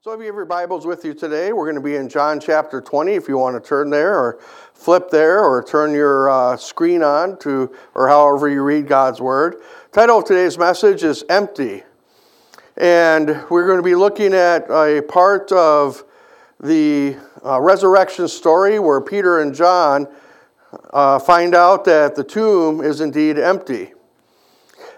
So, if you have your Bibles with you today, we're going to be in John chapter 20 if you want to turn there or flip there or turn your uh, screen on to, or however you read God's Word. Title of today's message is Empty. And we're going to be looking at a part of the uh, resurrection story where Peter and John uh, find out that the tomb is indeed empty.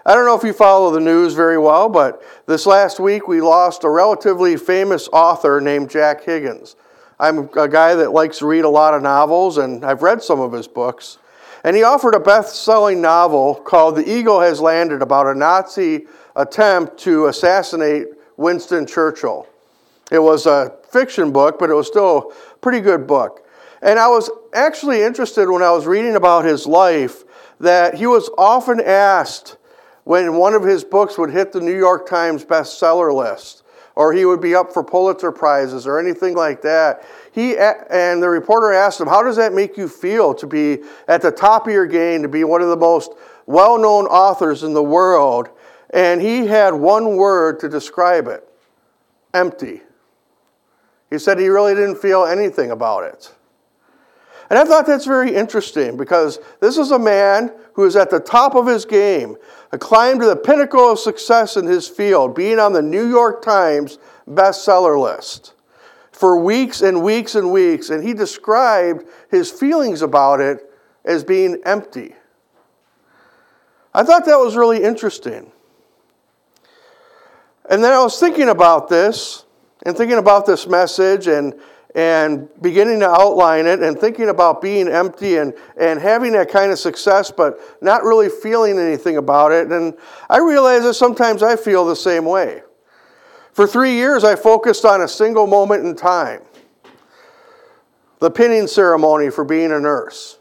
I don't know if you follow the news very well, but this last week we lost a relatively famous author named Jack Higgins. I'm a guy that likes to read a lot of novels, and I've read some of his books. And he offered a best selling novel called The Eagle Has Landed about a Nazi attempt to assassinate Winston Churchill. It was a fiction book, but it was still a pretty good book. And I was actually interested when I was reading about his life that he was often asked when one of his books would hit the New York Times bestseller list, or he would be up for Pulitzer Prizes or anything like that. He and the reporter asked him, How does that make you feel to be at the top of your game, to be one of the most well known authors in the world? And he had one word to describe it empty. He said he really didn't feel anything about it. And I thought that's very interesting because this is a man who is at the top of his game, climbed to the pinnacle of success in his field, being on the New York Times bestseller list for weeks and weeks and weeks. And he described his feelings about it as being empty. I thought that was really interesting. And then I was thinking about this and thinking about this message and and beginning to outline it and thinking about being empty and, and having that kind of success, but not really feeling anything about it. And I realize that sometimes I feel the same way. For three years, I focused on a single moment in time the pinning ceremony for being a nurse.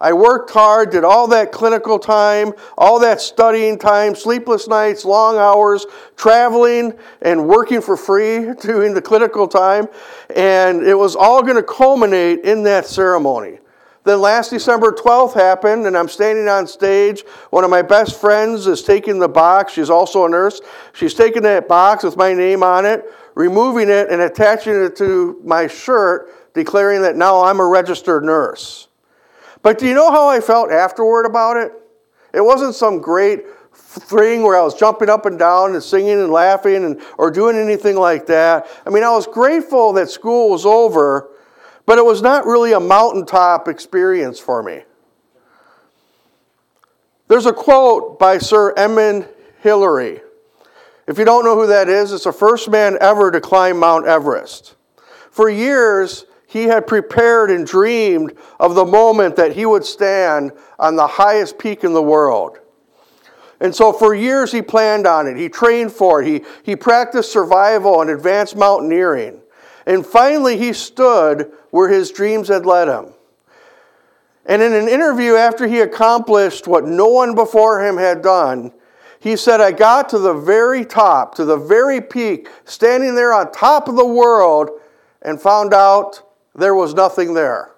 I worked hard, did all that clinical time, all that studying time, sleepless nights, long hours, traveling and working for free during the clinical time. And it was all going to culminate in that ceremony. Then last December 12th happened, and I'm standing on stage. One of my best friends is taking the box. She's also a nurse. She's taking that box with my name on it, removing it, and attaching it to my shirt, declaring that now I'm a registered nurse. But do you know how I felt afterward about it? It wasn't some great thing where I was jumping up and down and singing and laughing and, or doing anything like that. I mean, I was grateful that school was over, but it was not really a mountaintop experience for me. There's a quote by Sir Edmund Hillary. If you don't know who that is, it's the first man ever to climb Mount Everest. For years, he had prepared and dreamed of the moment that he would stand on the highest peak in the world. And so for years he planned on it. He trained for it. He, he practiced survival and advanced mountaineering. And finally he stood where his dreams had led him. And in an interview after he accomplished what no one before him had done, he said, I got to the very top, to the very peak, standing there on top of the world, and found out there was nothing there.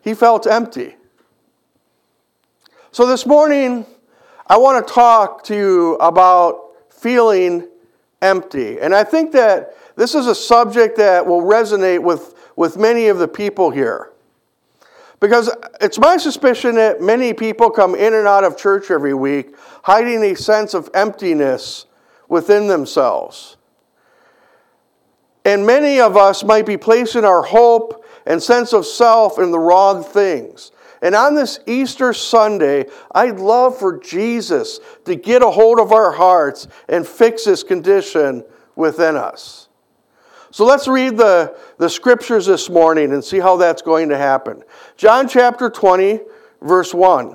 He felt empty. So this morning, I want to talk to you about feeling empty. And I think that this is a subject that will resonate with, with many of the people here. Because it's my suspicion that many people come in and out of church every week hiding a sense of emptiness within themselves. And many of us might be placing our hope and sense of self in the wrong things. And on this Easter Sunday, I'd love for Jesus to get a hold of our hearts and fix this condition within us. So let's read the, the scriptures this morning and see how that's going to happen. John chapter 20, verse 1.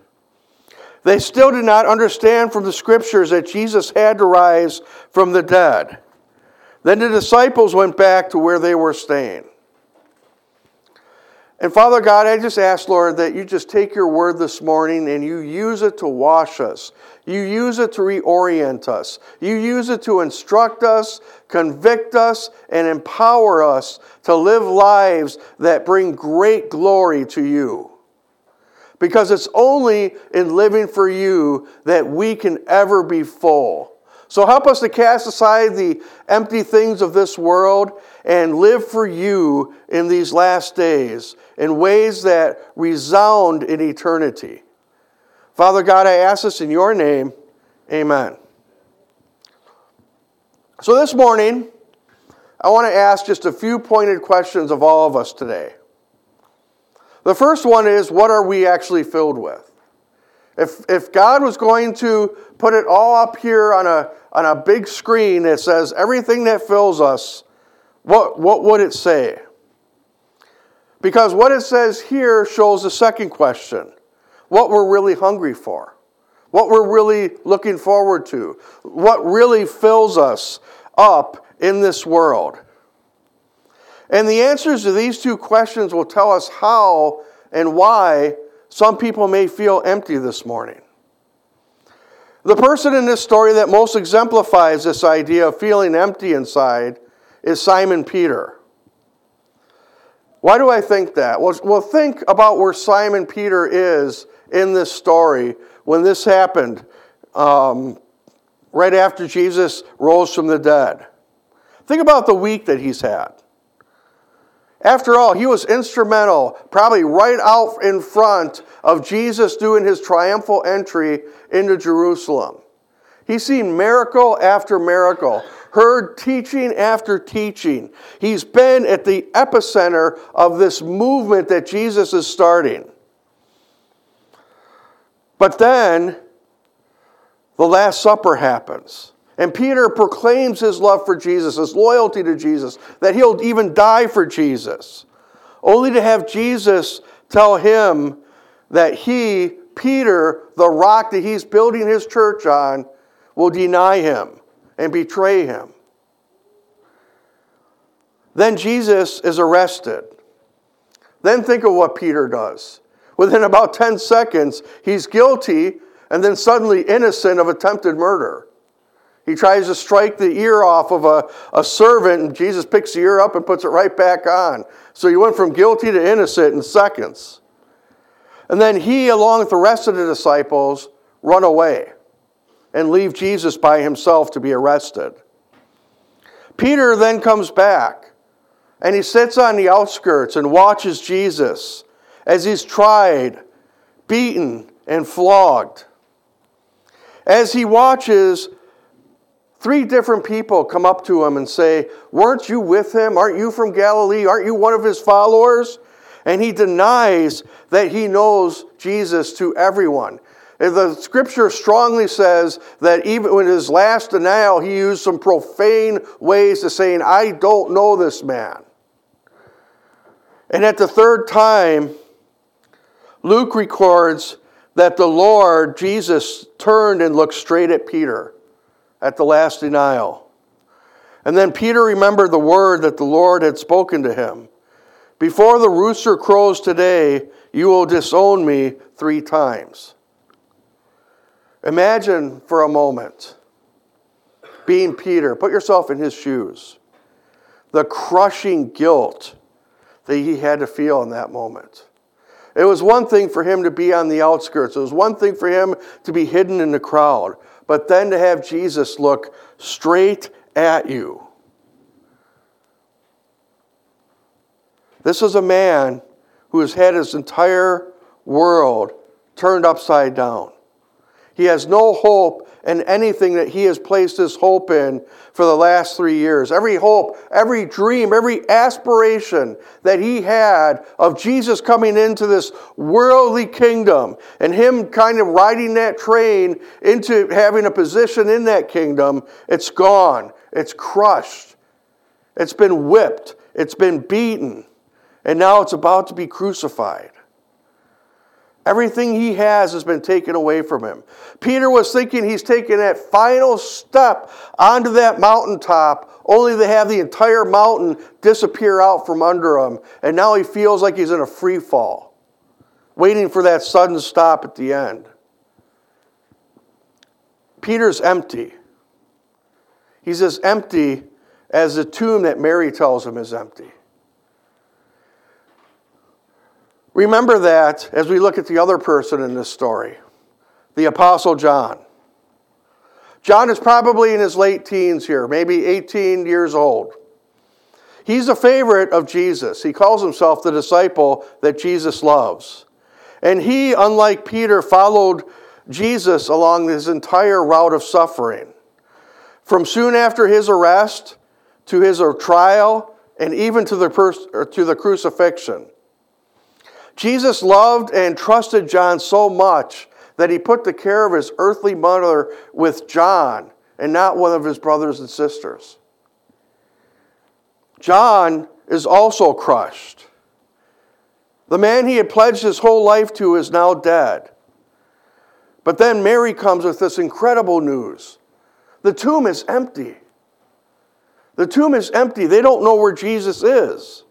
They still did not understand from the scriptures that Jesus had to rise from the dead. Then the disciples went back to where they were staying. And Father God, I just ask, Lord, that you just take your word this morning and you use it to wash us. You use it to reorient us. You use it to instruct us, convict us, and empower us to live lives that bring great glory to you. Because it's only in living for you that we can ever be full. So help us to cast aside the empty things of this world and live for you in these last days in ways that resound in eternity. Father God, I ask this in your name. Amen. So this morning, I want to ask just a few pointed questions of all of us today. The first one is what are we actually filled with? If, if God was going to put it all up here on a, on a big screen that says everything that fills us, what, what would it say? Because what it says here shows the second question what we're really hungry for, what we're really looking forward to, what really fills us up in this world. And the answers to these two questions will tell us how and why some people may feel empty this morning. The person in this story that most exemplifies this idea of feeling empty inside is Simon Peter. Why do I think that? Well, think about where Simon Peter is in this story when this happened um, right after Jesus rose from the dead. Think about the week that he's had. After all, he was instrumental, probably right out in front of Jesus doing his triumphal entry into Jerusalem. He's seen miracle after miracle, heard teaching after teaching. He's been at the epicenter of this movement that Jesus is starting. But then the Last Supper happens. And Peter proclaims his love for Jesus, his loyalty to Jesus, that he'll even die for Jesus, only to have Jesus tell him that he, Peter, the rock that he's building his church on, will deny him and betray him. Then Jesus is arrested. Then think of what Peter does. Within about 10 seconds, he's guilty and then suddenly innocent of attempted murder. He tries to strike the ear off of a, a servant, and Jesus picks the ear up and puts it right back on. So he went from guilty to innocent in seconds. And then he, along with the rest of the disciples, run away and leave Jesus by himself to be arrested. Peter then comes back and he sits on the outskirts and watches Jesus as he's tried, beaten, and flogged. As he watches, Three different people come up to him and say, Weren't you with him? Aren't you from Galilee? Aren't you one of his followers? And he denies that he knows Jesus to everyone. The scripture strongly says that even in his last denial, he used some profane ways of saying, I don't know this man. And at the third time, Luke records that the Lord, Jesus, turned and looked straight at Peter at the last denial. And then Peter remembered the word that the Lord had spoken to him Before the rooster crows today, you will disown me three times. Imagine for a moment being Peter, put yourself in his shoes, the crushing guilt that he had to feel in that moment. It was one thing for him to be on the outskirts. It was one thing for him to be hidden in the crowd but then to have Jesus look straight at you. This is a man who has had his entire world turned upside down. He has no hope in anything that he has placed his hope in for the last three years. Every hope, every dream, every aspiration that he had of Jesus coming into this worldly kingdom and him kind of riding that train into having a position in that kingdom, it's gone. It's crushed. It's been whipped. It's been beaten. And now it's about to be crucified. Everything he has has been taken away from him. Peter was thinking he's taking that final step onto that mountaintop, only to have the entire mountain disappear out from under him. And now he feels like he's in a free fall, waiting for that sudden stop at the end. Peter's empty. He's as empty as the tomb that Mary tells him is empty. Remember that as we look at the other person in this story, the Apostle John. John is probably in his late teens here, maybe 18 years old. He's a favorite of Jesus. He calls himself the disciple that Jesus loves. And he, unlike Peter, followed Jesus along his entire route of suffering. From soon after his arrest to his trial and even to the, pers- to the crucifixion. Jesus loved and trusted John so much that he put the care of his earthly mother with John and not one of his brothers and sisters. John is also crushed. The man he had pledged his whole life to is now dead. But then Mary comes with this incredible news the tomb is empty. The tomb is empty. They don't know where Jesus is.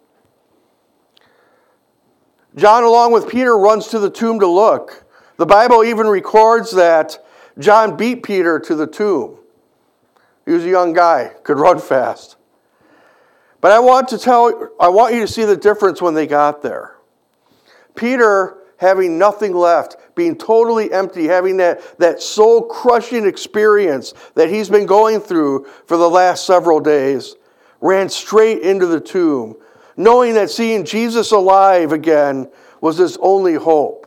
John, along with Peter, runs to the tomb to look. The Bible even records that John beat Peter to the tomb. He was a young guy, could run fast. But I want to tell I want you to see the difference when they got there. Peter having nothing left, being totally empty, having that, that soul crushing experience that he's been going through for the last several days, ran straight into the tomb knowing that seeing Jesus alive again was his only hope.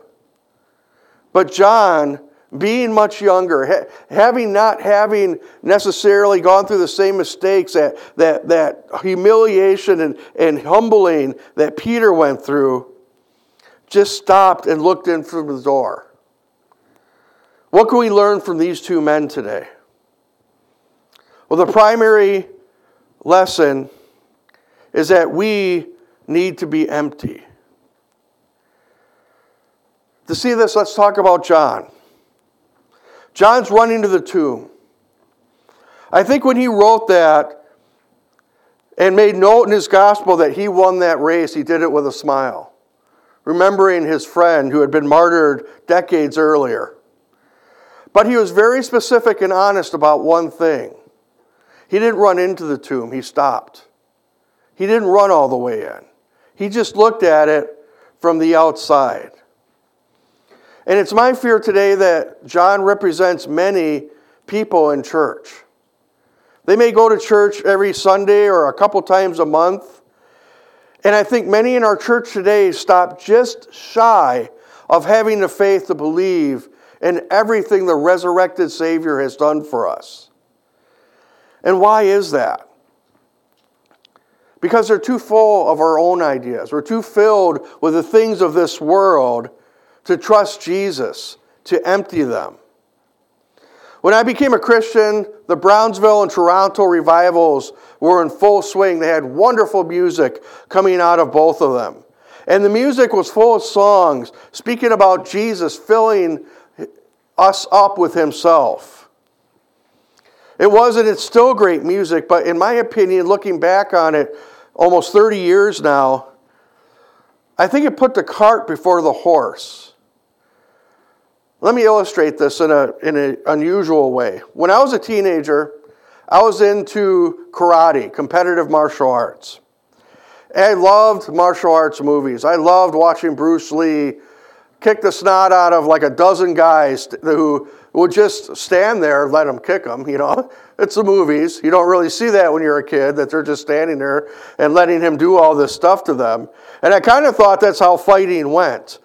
But John, being much younger, ha- having not having necessarily gone through the same mistakes, that, that, that humiliation and, and humbling that Peter went through, just stopped and looked in from the door. What can we learn from these two men today? Well, the primary lesson is that we need to be empty. To see this, let's talk about John. John's running to the tomb. I think when he wrote that and made note in his gospel that he won that race, he did it with a smile, remembering his friend who had been martyred decades earlier. But he was very specific and honest about one thing. He didn't run into the tomb, he stopped. He didn't run all the way in, he just looked at it from the outside. And it's my fear today that John represents many people in church. They may go to church every Sunday or a couple times a month. And I think many in our church today stop just shy of having the faith to believe in everything the resurrected Savior has done for us. And why is that? Because they're too full of our own ideas. We're too filled with the things of this world to trust Jesus, to empty them. When I became a Christian, the Brownsville and Toronto revivals were in full swing. They had wonderful music coming out of both of them. And the music was full of songs speaking about Jesus filling us up with himself. It wasn't, it's still great music, but in my opinion, looking back on it, almost 30 years now, I think it put the cart before the horse. Let me illustrate this in, a, in an unusual way. When I was a teenager, I was into karate, competitive martial arts. And I loved martial arts movies. I loved watching Bruce Lee kick the snot out of like a dozen guys who would just stand there and let them kick them, you know. It's the movies. You don't really see that when you're a kid, that they're just standing there and letting him do all this stuff to them. And I kind of thought that's how fighting went.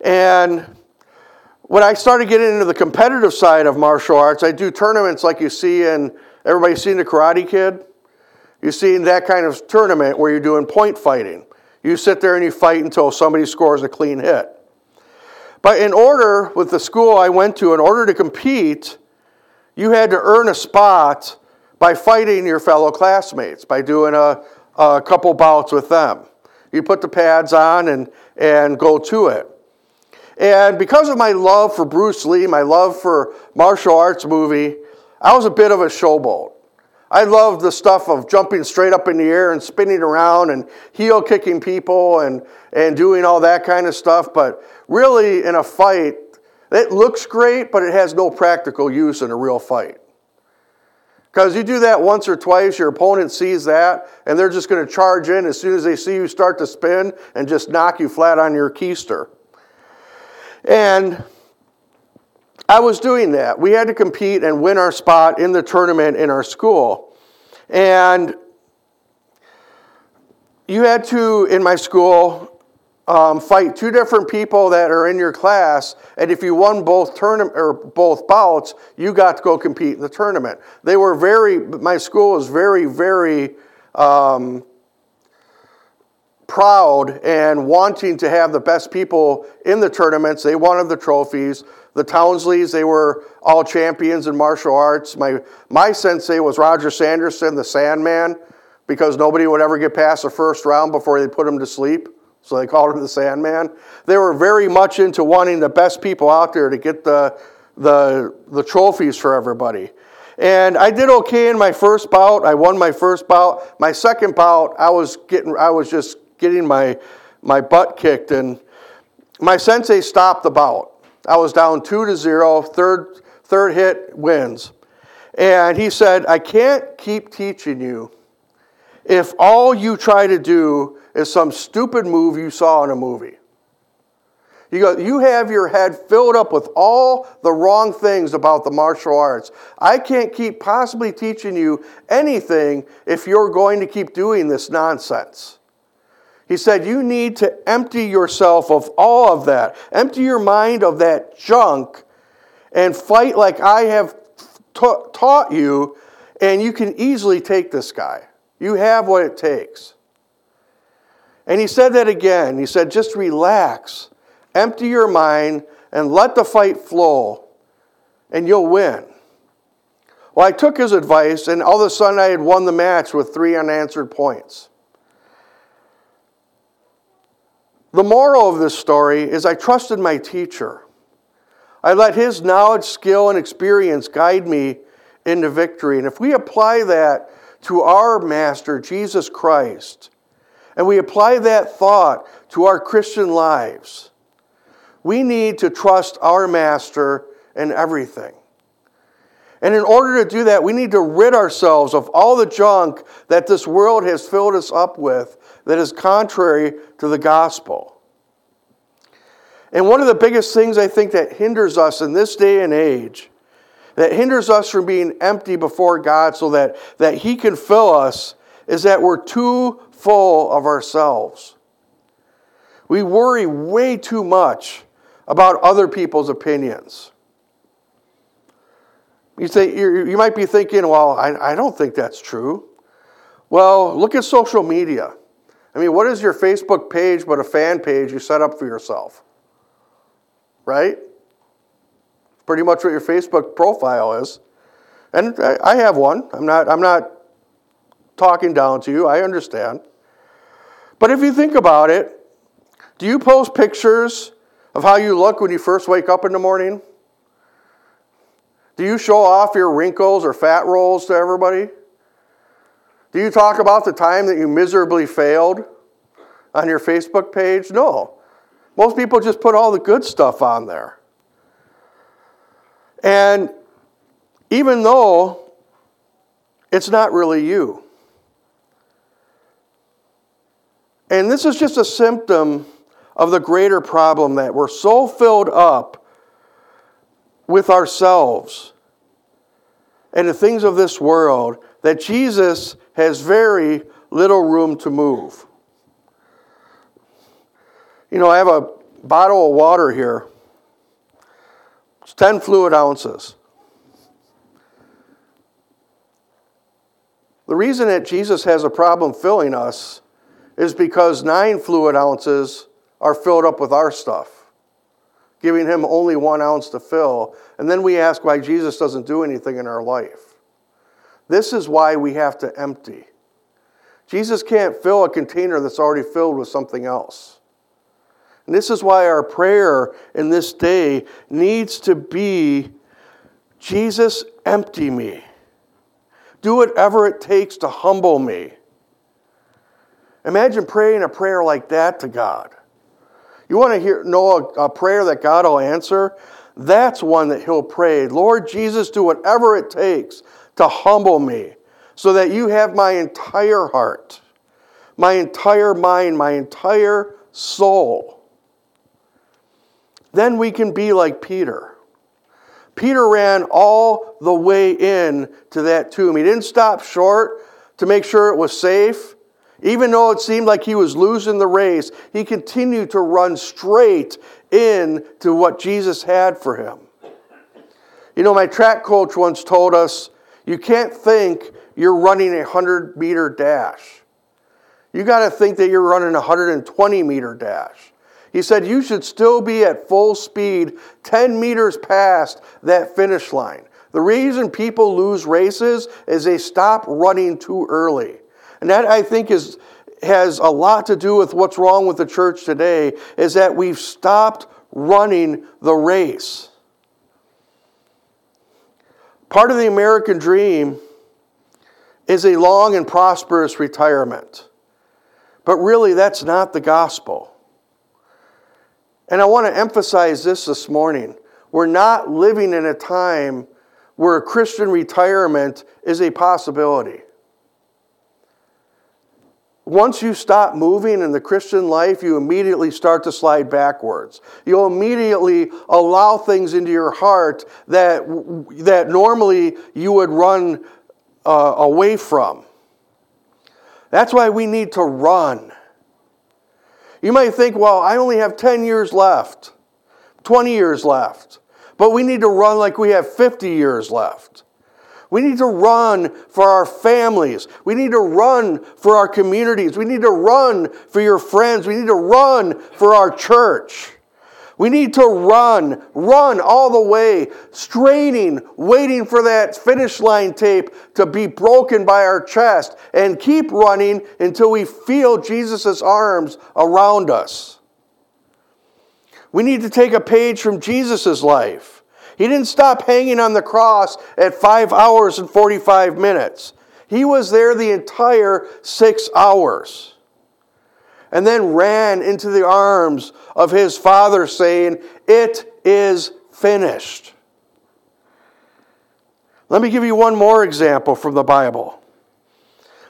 And when I started getting into the competitive side of martial arts, I do tournaments like you see in everybody seen the Karate Kid. You see that kind of tournament where you're doing point fighting. You sit there and you fight until somebody scores a clean hit. But in order, with the school I went to, in order to compete, you had to earn a spot by fighting your fellow classmates, by doing a, a couple bouts with them. You put the pads on and, and go to it. And because of my love for Bruce Lee, my love for martial arts movie, I was a bit of a showboat. I loved the stuff of jumping straight up in the air and spinning around and heel kicking people and, and doing all that kind of stuff. But really, in a fight, it looks great, but it has no practical use in a real fight. Because you do that once or twice, your opponent sees that, and they're just going to charge in as soon as they see you start to spin and just knock you flat on your keister. And I was doing that. We had to compete and win our spot in the tournament in our school. And you had to, in my school, um, fight two different people that are in your class, and if you won both tournament or both bouts, you got to go compete in the tournament. They were very. My school was very, very um, proud and wanting to have the best people in the tournaments. They wanted the trophies. The Townsleys, they were all champions in martial arts. My, my sensei was Roger Sanderson, the Sandman, because nobody would ever get past the first round before they put him to sleep. So they called him the Sandman. They were very much into wanting the best people out there to get the, the, the trophies for everybody. And I did okay in my first bout. I won my first bout. My second bout, I was getting, I was just getting my, my butt kicked, and my sensei stopped the bout. I was down two to zero, third, third hit wins. And he said, I can't keep teaching you if all you try to do is some stupid move you saw in a movie. You go, you have your head filled up with all the wrong things about the martial arts. I can't keep possibly teaching you anything if you're going to keep doing this nonsense. He said, You need to empty yourself of all of that. Empty your mind of that junk and fight like I have ta- taught you, and you can easily take this guy. You have what it takes. And he said that again. He said, Just relax, empty your mind, and let the fight flow, and you'll win. Well, I took his advice, and all of a sudden I had won the match with three unanswered points. The moral of this story is I trusted my teacher. I let his knowledge, skill, and experience guide me into victory. And if we apply that to our Master, Jesus Christ, and we apply that thought to our Christian lives, we need to trust our Master in everything. And in order to do that, we need to rid ourselves of all the junk that this world has filled us up with that is contrary to the gospel. And one of the biggest things I think that hinders us in this day and age, that hinders us from being empty before God so that, that He can fill us, is that we're too full of ourselves. We worry way too much about other people's opinions. You, say, you might be thinking, well, I, I don't think that's true. Well, look at social media. I mean, what is your Facebook page but a fan page you set up for yourself? Right? Pretty much what your Facebook profile is. And I have one. I'm not, I'm not talking down to you, I understand. But if you think about it, do you post pictures of how you look when you first wake up in the morning? Do you show off your wrinkles or fat rolls to everybody? Do you talk about the time that you miserably failed on your Facebook page? No. Most people just put all the good stuff on there. And even though it's not really you. And this is just a symptom of the greater problem that we're so filled up with ourselves and the things of this world that Jesus has very little room to move. You know, I have a bottle of water here. It's 10 fluid ounces. The reason that Jesus has a problem filling us is because nine fluid ounces are filled up with our stuff, giving him only one ounce to fill. And then we ask why Jesus doesn't do anything in our life. This is why we have to empty. Jesus can't fill a container that's already filled with something else. And this is why our prayer in this day needs to be Jesus, empty me. Do whatever it takes to humble me. Imagine praying a prayer like that to God. You want to hear know a, a prayer that God will answer? That's one that he'll pray. Lord Jesus, do whatever it takes to humble me so that you have my entire heart, my entire mind, my entire soul. Then we can be like Peter. Peter ran all the way in to that tomb. He didn't stop short to make sure it was safe. Even though it seemed like he was losing the race, he continued to run straight in to what Jesus had for him. You know, my track coach once told us you can't think you're running a 100 meter dash. You got to think that you're running a 120 meter dash. He said you should still be at full speed 10 meters past that finish line. The reason people lose races is they stop running too early. And that I think is has a lot to do with what's wrong with the church today is that we've stopped running the race. Part of the American dream is a long and prosperous retirement. But really, that's not the gospel. And I want to emphasize this this morning. We're not living in a time where a Christian retirement is a possibility. Once you stop moving in the Christian life, you immediately start to slide backwards. You'll immediately allow things into your heart that, that normally you would run uh, away from. That's why we need to run. You might think, well, I only have 10 years left, 20 years left, but we need to run like we have 50 years left. We need to run for our families. We need to run for our communities. We need to run for your friends. We need to run for our church. We need to run, run all the way, straining, waiting for that finish line tape to be broken by our chest, and keep running until we feel Jesus' arms around us. We need to take a page from Jesus' life. He didn't stop hanging on the cross at five hours and 45 minutes. He was there the entire six hours and then ran into the arms of his father, saying, It is finished. Let me give you one more example from the Bible.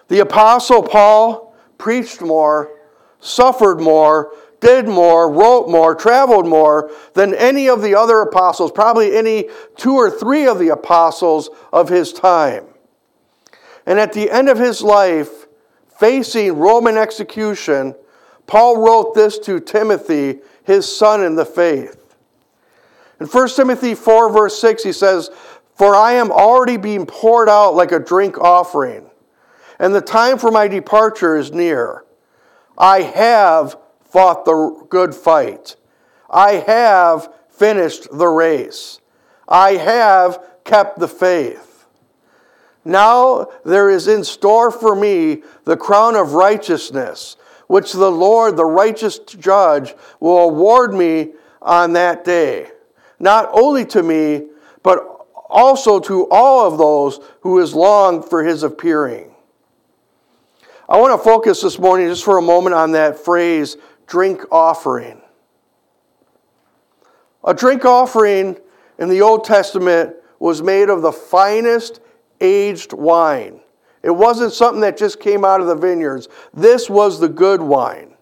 The Apostle Paul preached more, suffered more, did more, wrote more, traveled more than any of the other apostles, probably any two or three of the apostles of his time. And at the end of his life, facing Roman execution, Paul wrote this to Timothy, his son in the faith. In 1 Timothy 4, verse 6, he says, For I am already being poured out like a drink offering, and the time for my departure is near. I have fought the good fight. I have finished the race. I have kept the faith. Now there is in store for me the crown of righteousness which the Lord, the righteous judge, will award me on that day. Not only to me, but also to all of those who is longed for his appearing. I want to focus this morning just for a moment on that phrase, drink offering. A drink offering in the Old Testament was made of the finest aged wine. It wasn't something that just came out of the vineyards. This was the good wine.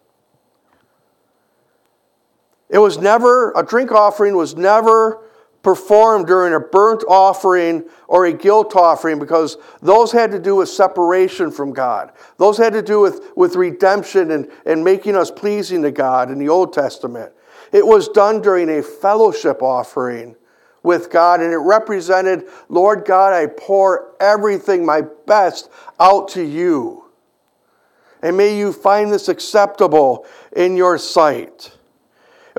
It was never, a drink offering was never performed during a burnt offering or a guilt offering because those had to do with separation from God. Those had to do with, with redemption and, and making us pleasing to God in the Old Testament. It was done during a fellowship offering with God, and it represented, Lord God, I pour everything, my best, out to you. And may you find this acceptable in your sight.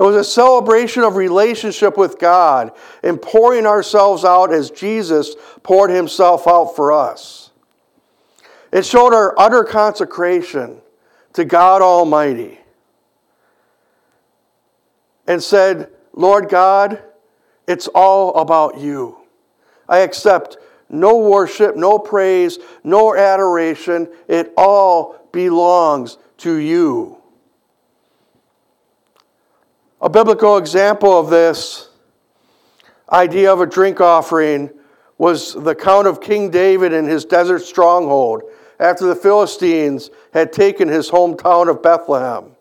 It was a celebration of relationship with God and pouring ourselves out as Jesus poured himself out for us. It showed our utter consecration to God Almighty and said, Lord God, it's all about you. I accept no worship, no praise, no adoration. It all belongs to you. A biblical example of this idea of a drink offering was the count of King David in his desert stronghold after the Philistines had taken his hometown of Bethlehem.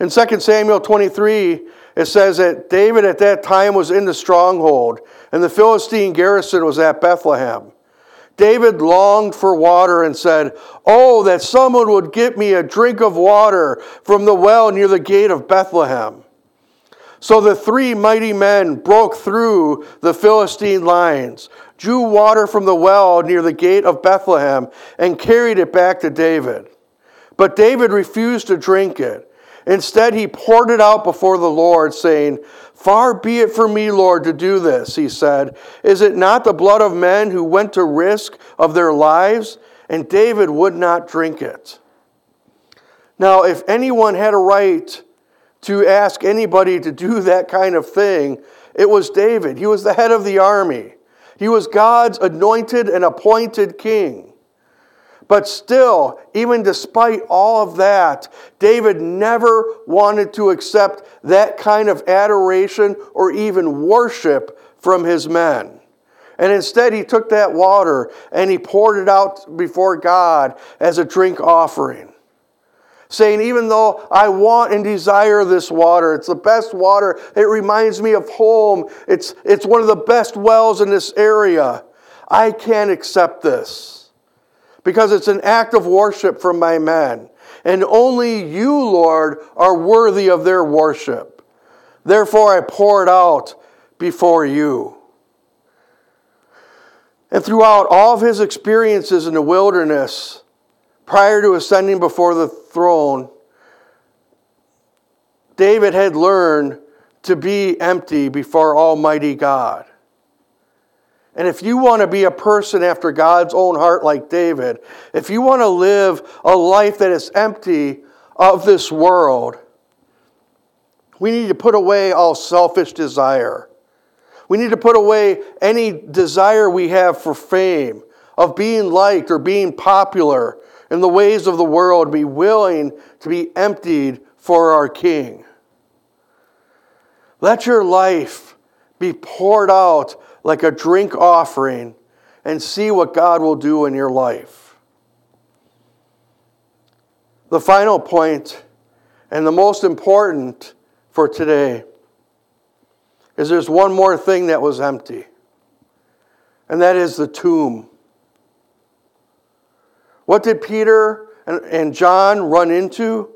In 2 Samuel 23, it says that David at that time was in the stronghold, and the Philistine garrison was at Bethlehem. David longed for water and said, Oh, that someone would get me a drink of water from the well near the gate of Bethlehem. So the three mighty men broke through the Philistine lines, drew water from the well near the gate of Bethlehem, and carried it back to David. But David refused to drink it. Instead, he poured it out before the Lord, saying, Far be it from me, Lord, to do this, he said. Is it not the blood of men who went to risk of their lives? And David would not drink it. Now, if anyone had a right to ask anybody to do that kind of thing, it was David. He was the head of the army, he was God's anointed and appointed king. But still, even despite all of that, David never wanted to accept that kind of adoration or even worship from his men. And instead, he took that water and he poured it out before God as a drink offering. Saying, even though I want and desire this water, it's the best water, it reminds me of home, it's, it's one of the best wells in this area, I can't accept this because it's an act of worship from my men. And only you, Lord, are worthy of their worship. Therefore, I pour it out before you. And throughout all of his experiences in the wilderness, prior to ascending before the throne, David had learned to be empty before Almighty God. And if you want to be a person after God's own heart like David, if you want to live a life that is empty of this world, we need to put away all selfish desire. We need to put away any desire we have for fame, of being liked or being popular in the ways of the world, be willing to be emptied for our King. Let your life be poured out like a drink offering and see what God will do in your life. The final point, and the most important for today, is there's one more thing that was empty, and that is the tomb. What did Peter and and John run into?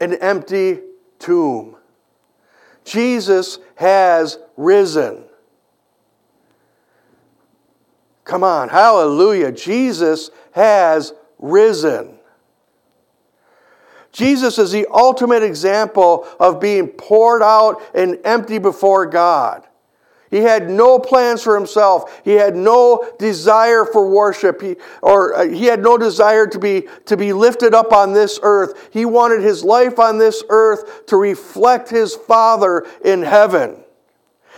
An empty tomb. Jesus has risen. Come on, hallelujah. Jesus has risen. Jesus is the ultimate example of being poured out and empty before God. He had no plans for himself. He had no desire for worship. He, or uh, he had no desire to be, to be lifted up on this earth. He wanted his life on this earth to reflect his Father in heaven.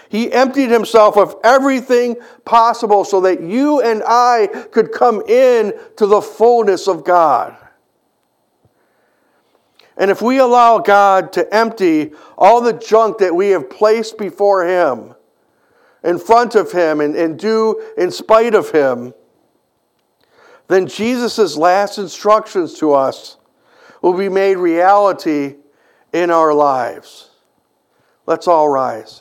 He emptied himself of everything possible so that you and I could come in to the fullness of God. And if we allow God to empty all the junk that we have placed before Him, in front of Him, and, and do in spite of Him, then Jesus' last instructions to us will be made reality in our lives. Let's all rise.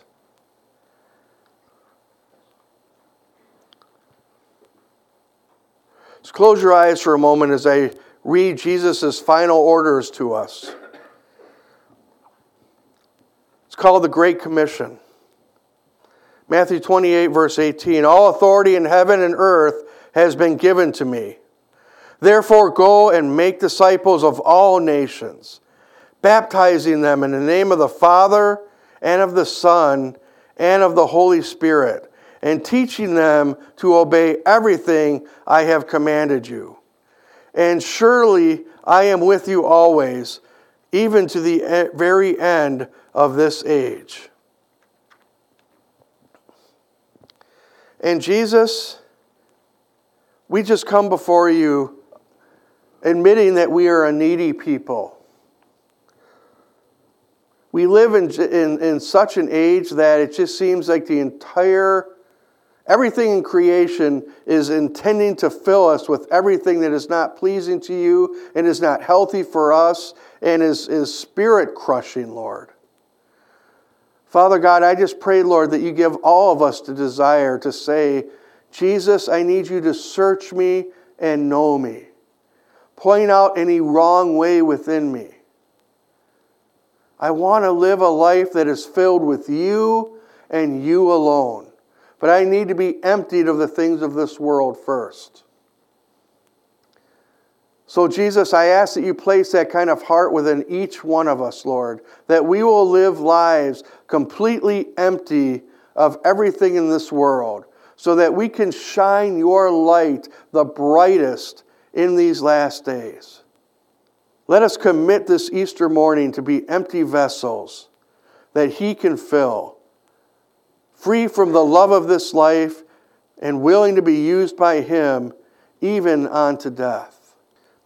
So close your eyes for a moment as I read Jesus' final orders to us. It's called the Great Commission. Matthew 28, verse 18 All authority in heaven and earth has been given to me. Therefore, go and make disciples of all nations, baptizing them in the name of the Father and of the Son and of the Holy Spirit, and teaching them to obey everything I have commanded you. And surely I am with you always, even to the very end of this age. And Jesus, we just come before you admitting that we are a needy people. We live in, in, in such an age that it just seems like the entire, everything in creation is intending to fill us with everything that is not pleasing to you and is not healthy for us and is, is spirit crushing, Lord. Father God, I just pray, Lord, that you give all of us the desire to say, Jesus, I need you to search me and know me. Point out any wrong way within me. I want to live a life that is filled with you and you alone. But I need to be emptied of the things of this world first. So, Jesus, I ask that you place that kind of heart within each one of us, Lord, that we will live lives completely empty of everything in this world, so that we can shine your light the brightest in these last days. Let us commit this Easter morning to be empty vessels that He can fill, free from the love of this life and willing to be used by Him even unto death.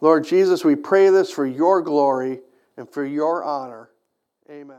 Lord Jesus, we pray this for your glory and for your honor. Amen.